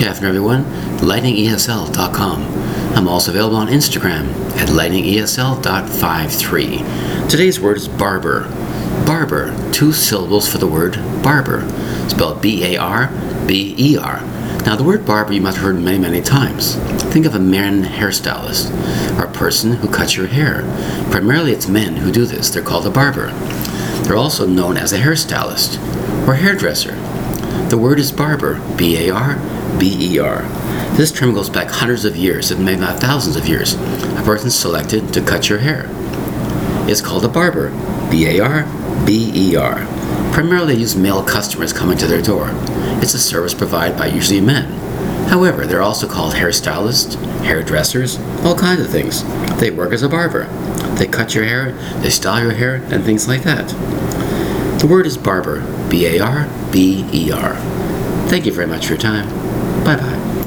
Good afternoon, everyone. LightningESL.com. I'm also available on Instagram at lightningesl.53. Today's word is barber. Barber, two syllables for the word barber, spelled B A R B E R. Now, the word barber you must have heard many, many times. Think of a man hairstylist, or a person who cuts your hair. Primarily, it's men who do this. They're called a barber. They're also known as a hairstylist or hairdresser. The word is barber, B A R B E R. This term goes back hundreds of years, if maybe not thousands of years. A person selected to cut your hair. It's called a barber, B A R B E R. Primarily use male customers coming to their door. It's a service provided by usually men. However, they're also called hairstylists, hairdressers, all kinds of things. They work as a barber. They cut your hair, they style your hair, and things like that. The word is barber, B A R B E R. Thank you very much for your time. 拜拜。